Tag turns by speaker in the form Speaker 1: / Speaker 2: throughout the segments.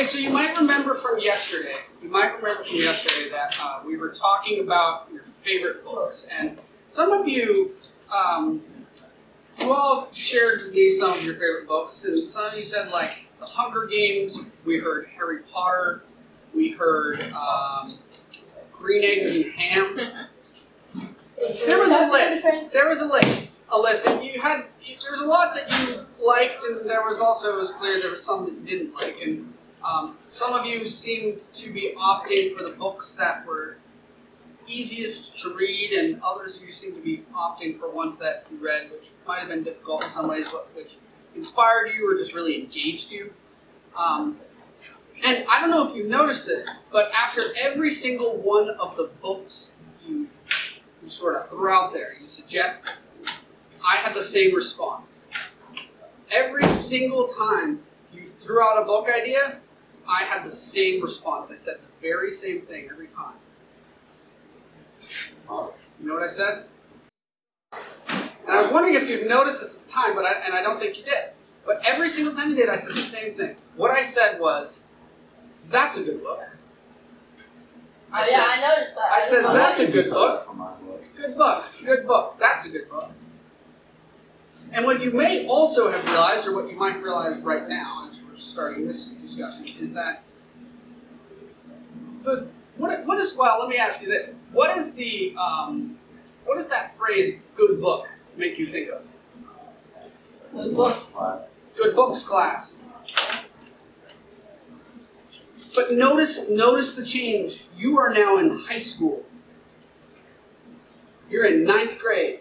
Speaker 1: Okay, so you might remember from yesterday, you might remember from yesterday that uh, we were talking about your favorite books, and some of you, um, you all shared with me some of your favorite books, and some of you said like The Hunger Games. We heard Harry Potter. We heard um, Green Eggs and Ham. There was a list. There was a list. A list, and you had there was a lot that you liked, and there was also it was clear there was some that you didn't like, and um, some of you seemed to be opting for the books that were easiest to read, and others of you seemed to be opting for ones that you read, which might have been difficult in some ways, but which inspired you or just really engaged you. Um, and I don't know if you've noticed this, but after every single one of the books you, you sort of threw out there, you suggested, I had the same response. Every single time you threw out a book idea, I had the same response. I said the very same thing every time. You know what I said? And I was wondering if you'd noticed this at the time, but I, and I don't think you did. But every single time you did, I said the same thing. What I said was, "That's a good book."
Speaker 2: Oh yeah, I noticed that.
Speaker 1: I said that's a good book. Good book. Good book. That's a good book. And what you may also have realized, or what you might realize right now as we're starting this discussion, is that the what, what is well. Let me ask you this: What is the um, what does that phrase "good book" make you think of?
Speaker 2: Good books.
Speaker 1: Good books class. But notice notice the change. You are now in high school. You're in ninth grade.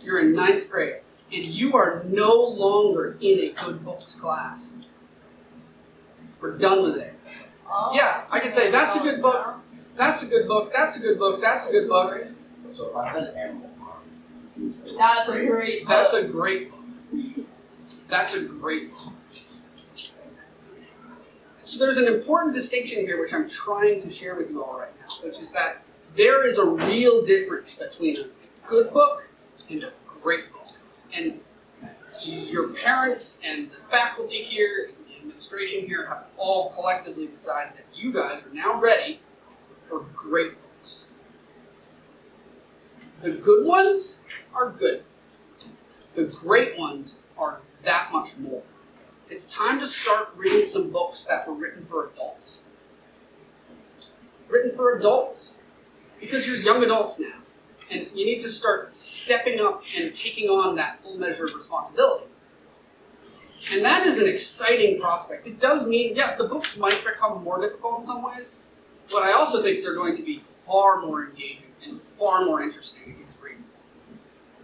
Speaker 1: You're in ninth grade. And you are no longer in a good books class. We're done with it.
Speaker 2: Oh,
Speaker 1: Yeah, I can say that's a good book. That's a good book. That's a good book. That's a good book.
Speaker 3: So if I said Animal Farm,
Speaker 2: That's a great book.
Speaker 1: That's a great book. That's a great book. So there's an important distinction here which I'm trying to share with you all right now, which is that there is a real difference between a good book and a great book. And your parents and the faculty here and the administration here have all collectively decided that you guys are now ready for great books. The good ones are good. The great ones are that much more. It's time to start reading some books that were written for adults. Written for adults. Because you're young adults now. And you need to start stepping up and taking on that full measure of responsibility. And that is an exciting prospect. It does mean, yeah, the books might become more difficult in some ways, but I also think they're going to be far more engaging and far more interesting if you just read them.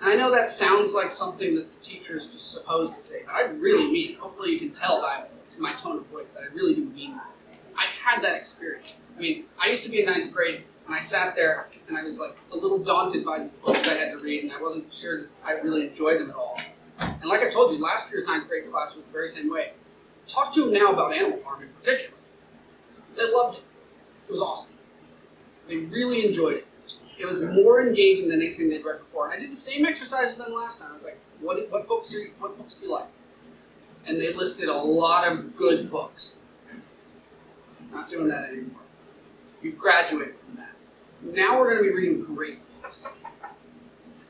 Speaker 1: And I know that sounds like something that the teacher is just supposed to say, but I really mean it. Hopefully, you can tell by my tone of voice that I really do mean that. I've had that experience. I mean, I used to be in ninth grade, and I sat there and I was like a little daunted by the books I had to read, and I wasn't sure that I really enjoyed them at all. And like I told you, last year's ninth grade class was the very same way. Talk to them now about Animal Farm in particular. They loved it. It was awesome. They really enjoyed it. It was more engaging than anything they'd read before. And I did the same exercise with them last time. I was like, what, what books are you, what books do you like? And they listed a lot of good books. Not doing that anymore. You've graduated from that. Now we're going to be reading great books.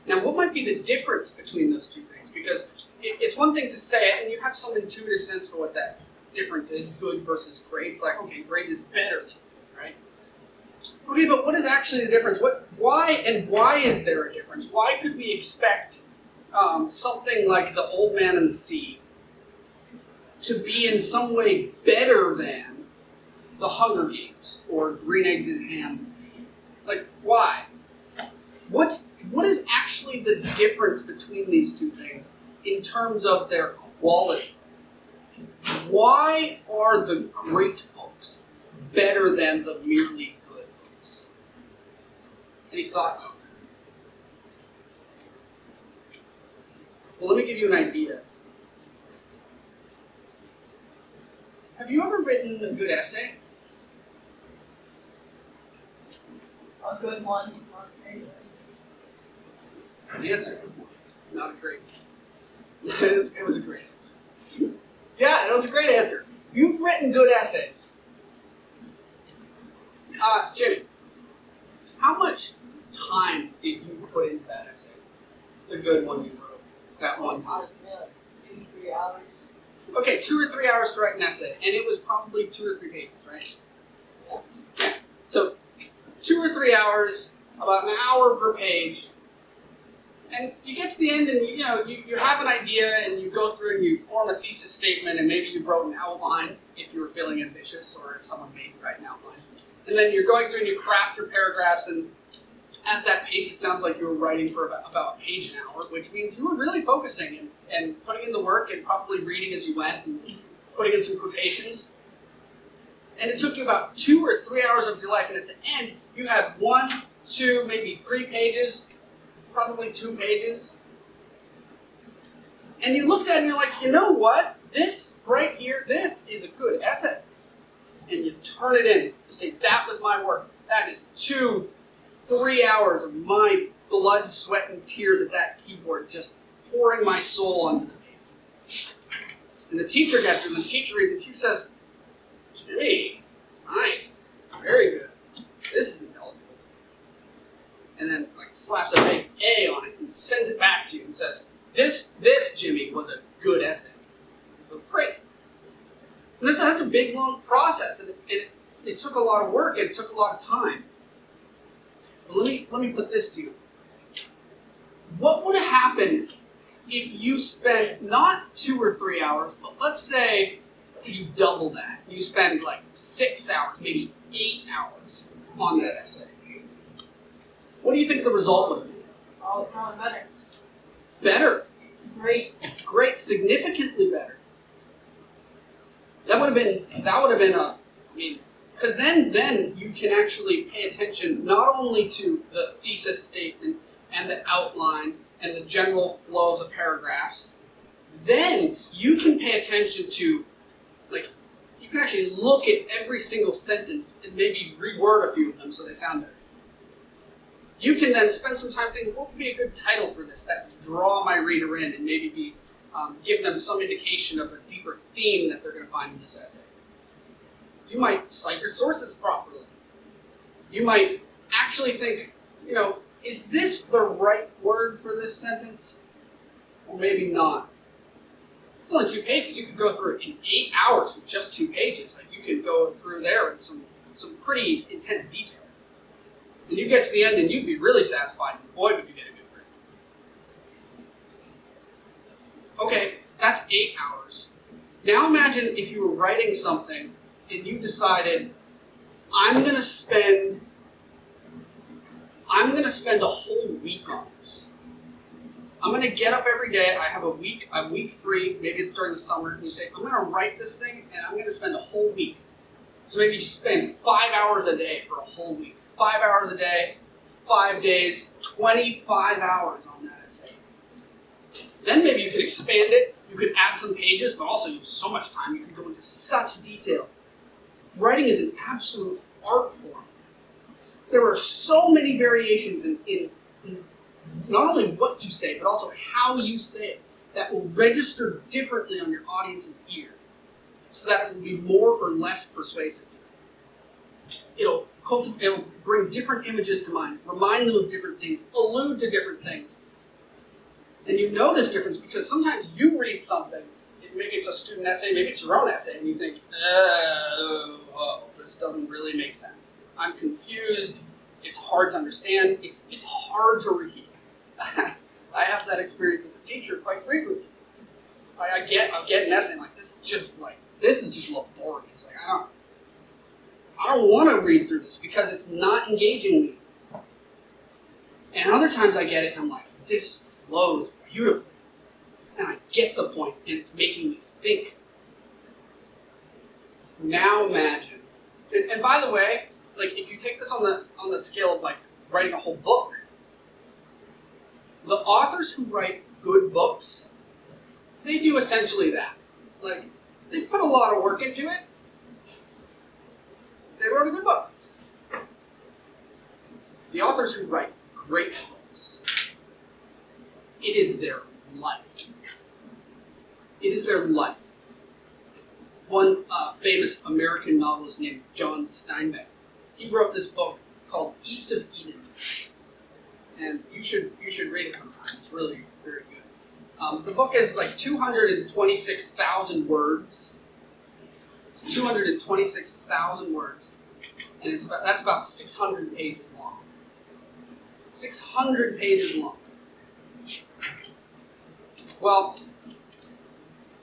Speaker 1: Now, what might be the difference between those two things? Because it's one thing to say it, and you have some intuitive sense for what that difference is good versus great. It's like, okay, great is better than good, right? Okay, but what is actually the difference? What, why, and why is there a difference? Why could we expect um, something like The Old Man and the Sea to be in some way better than The Hunger Games or Green Eggs and Ham? Like, why? What's what is actually the difference between these two things in terms of their quality? Why are the great books better than the merely good books? Any thoughts on that? Well, let me give you an idea. Have you ever written a good essay?
Speaker 2: A good one.
Speaker 1: Good answer. Not a great. it, was, it was a great answer. Yeah, it was a great answer. You've written good essays. Uh, Jimmy, how much time did you put into that essay? The good one you wrote, that one time.
Speaker 2: Uh, yeah, two, three hours.
Speaker 1: Okay, two or three hours to write an essay, and it was probably two or three pages, right? Two or three hours, about an hour per page, and you get to the end, and you, you know you, you have an idea, and you go through and you form a thesis statement, and maybe you wrote an outline if you were feeling ambitious, or if someone made you write an outline, and then you're going through and you craft your paragraphs, and at that pace, it sounds like you were writing for about, about a page an hour, which means you were really focusing and, and putting in the work and probably reading as you went and putting in some quotations. And it took you about two or three hours of your life, and at the end, you had one, two, maybe three pages, probably two pages. And you looked at it and you're like, you know what? This right here, this is a good essay. And you turn it in. You say, that was my work. That is two three hours of my blood, sweat, and tears at that keyboard, just pouring my soul onto the page. And the teacher gets it, and the teacher reads it, the teacher says, Jimmy, nice, very good. This is intelligible. And then like slaps a big A on it and sends it back to you and says, This, this, Jimmy, was a good essay. Feel great. This, that's a big, long process, and it, it, it took a lot of work, and it took a lot of time. But let me let me put this to you. What would happen if you spent not two or three hours, but let's say you double that. You spend like six hours, maybe eight hours on that essay. What do you think the result would have been?
Speaker 2: Oh, probably better.
Speaker 1: Better.
Speaker 2: Great.
Speaker 1: Great, significantly better. That would have been that would have been a I mean because then then you can actually pay attention not only to the thesis statement and the outline and the general flow of the paragraphs then you can pay attention to you can actually look at every single sentence and maybe reword a few of them so they sound better you can then spend some time thinking what would be a good title for this that would draw my reader in and maybe be um, give them some indication of a deeper theme that they're going to find in this essay you might cite your sources properly. You might actually think, you know, is this the right word for this sentence? Or maybe not. Only two pages. You could go through it in eight hours with just two pages. Like you could go through there with some some pretty intense detail. And you get to the end and you'd be really satisfied. Boy, would you get a good grade. Okay, that's eight hours. Now imagine if you were writing something and you decided, I'm gonna spend I'm gonna spend a whole week on this. I'm gonna get up every day. I have a week. I'm week free. Maybe it's during the summer. And you say, I'm gonna write this thing, and I'm gonna spend a whole week. So maybe you spend five hours a day for a whole week. Five hours a day, five days, 25 hours on that essay. Then maybe you could expand it. You could add some pages, but also you have so much time. You could go into such detail. Writing is an absolute art form. There are so many variations in, in not only what you say, but also how you say it that will register differently on your audience's ear so that it will be more or less persuasive. It'll, it'll bring different images to mind, remind them of different things, allude to different things. And you know this difference because sometimes you read something, maybe it's a student essay, maybe it's your own essay, and you think, oh, oh this doesn't really make sense. I'm confused. It's hard to understand. It's it's hard to read. I have that experience as a teacher quite frequently. I, I get I get an essay I'm like this is just like this is just laborious. Like I don't I don't want to read through this because it's not engaging me. And other times I get it and I'm like this flows beautifully, and I get the point and it's making me think. Now imagine, and, and by the way, like if you take this on the on the scale of like writing a whole book, the authors who write good books, they do essentially that. Like they put a lot of work into it. They wrote a good book. The authors who write great books, it is their life. It is their life. one uh, famous American novelist named John Steinbeck. He wrote this book called East of Eden, and you should you should read it sometime. It's really very good. Um, the book is like 226,000 words. It's 226,000 words, and it's about, that's about 600 pages long. 600 pages long. Well,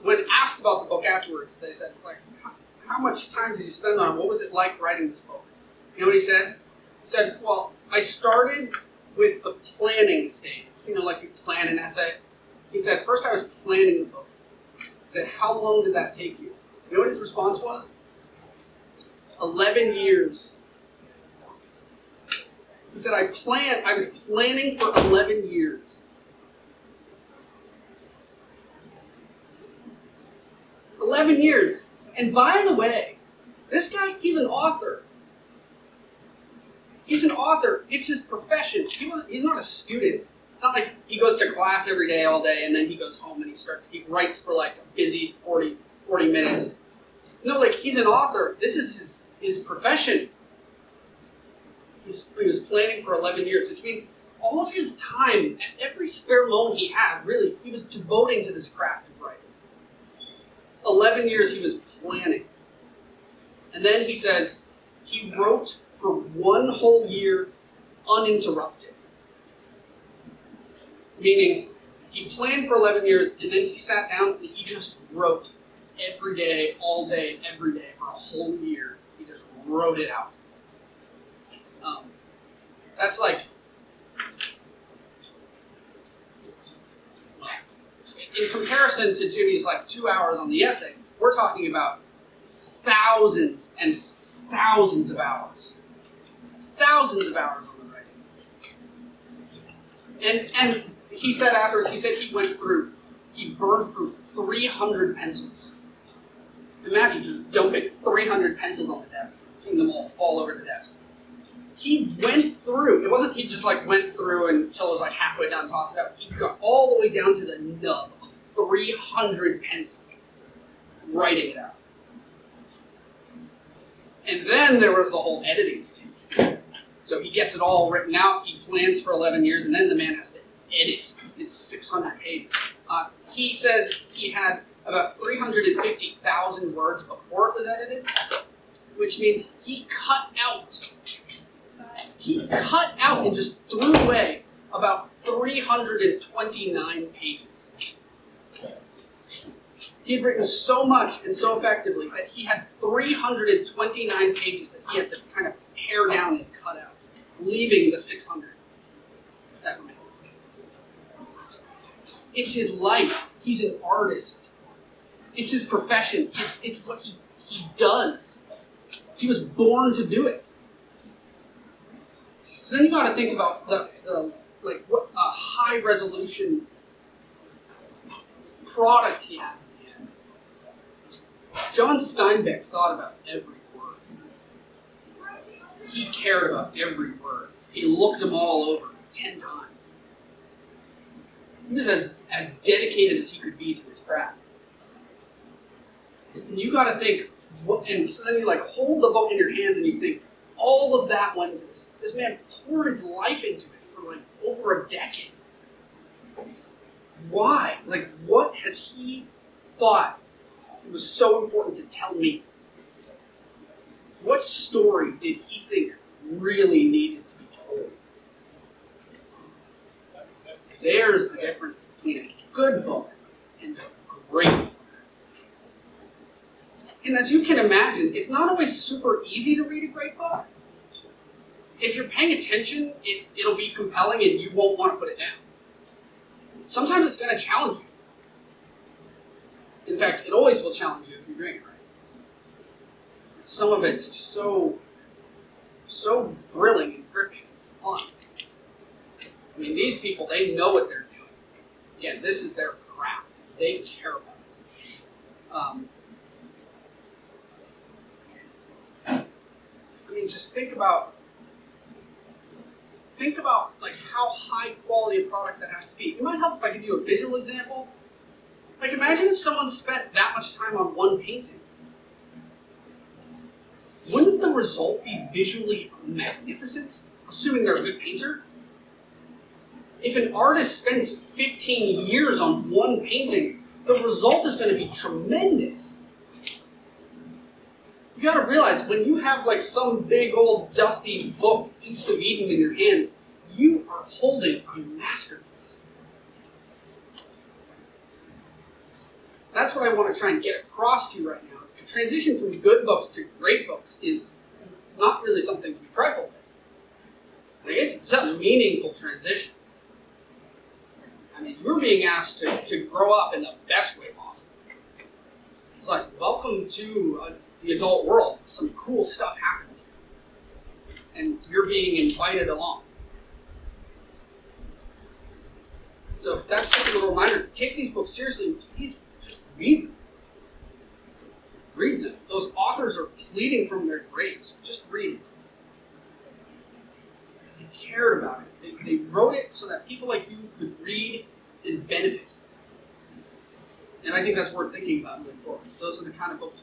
Speaker 1: when asked about the book afterwards, they said, like, how, how much time did you spend on it? What was it like writing this book? You know what he said? He said, well, I started with the planning stage. You know, like you plan an essay. He said, first I was planning the book. He said, how long did that take you? You know what his response was? 11 years. He said, I planned, I was planning for 11 years. 11 years. And by the way, this guy, he's an author. He's an author. It's his profession. He was, he's not a student. It's not like he goes to class every day, all day, and then he goes home and he starts, he writes for like a busy 40, 40 minutes. No, like he's an author. This is his, his profession. He's, he was planning for 11 years, which means all of his time, and every spare moment he had, really, he was devoting to this craft of writing. 11 years he was planning. And then he says he wrote for one whole year uninterrupted. Meaning, he planned for 11 years and then he sat down and he just wrote every day, all day, every day for a whole year. He just wrote it out. Um, that's like in comparison to Jimmy's like two hours on the essay, we're talking about thousands and thousands of hours. Thousands of hours on the writing. And and he said afterwards, he said he went through, he burned through 300 pencils. Imagine just dumping 300 pencils on the desk and seeing them all fall over the desk. He went through, it wasn't he just like went through until it was like halfway down, and tossed it out. He got all the way down to the nub of 300 pencils writing it out. And then there was the whole editing stage. So he gets it all written out, he plans for 11 years, and then the man has to edit his 600 pages. Uh, he says he had about 350,000 words before it was edited, which means he cut out, he cut out and just threw away about 329 pages. He had written so much and so effectively that he had 329 pages that he had to kind of pare down and cut out, leaving the 600 that remained. It's his life. He's an artist. It's his profession. It's, it's what he, he does. He was born to do it. So then you got to think about the, the like what a high resolution product he has. John Steinbeck thought about every word. He cared about every word. He looked them all over ten times. He was as, as dedicated as he could be to his craft. And you got to think, what, and so then you like hold the book in your hands and you think, all of that went into this. This man poured his life into it for like over a decade. Why? Like, what has he thought was so important to tell me? What story did he think really needed to be told? There's the difference between a good book and a great book. And as you can imagine, it's not always super easy to read a great book. If you're paying attention, it, it'll be compelling and you won't want to put it down. Sometimes it's going to challenge you. In fact, it always will challenge you if you're doing it. Some of it's so, so thrilling and gripping and fun. I mean, these people, they know what they're doing. Again, this is their craft. They care about it. Um, I mean, just think about think about like how high quality a product that has to be. It might help if I give you a visual example. Like imagine if someone spent that much time on one painting. Result be visually magnificent, assuming they're a good painter? If an artist spends 15 years on one painting, the result is going to be tremendous. You got to realize when you have like some big old dusty book, East of Eden, in your hands, you are holding a masterpiece. That's what I want to try and get across to you right now. The transition from good books to great books is not really something to be trifled with. It's a meaningful transition. I mean, you're being asked to, to grow up in the best way possible. It's like, welcome to uh, the adult world. Some cool stuff happens. And you're being invited along. So that's just a little reminder. Take these books seriously please just read them. Read them. Those authors are pleading from their graves. Just read it. They cared about it. They, they wrote it so that people like you could read and benefit. And I think that's worth thinking about moving forward. Those are the kind of books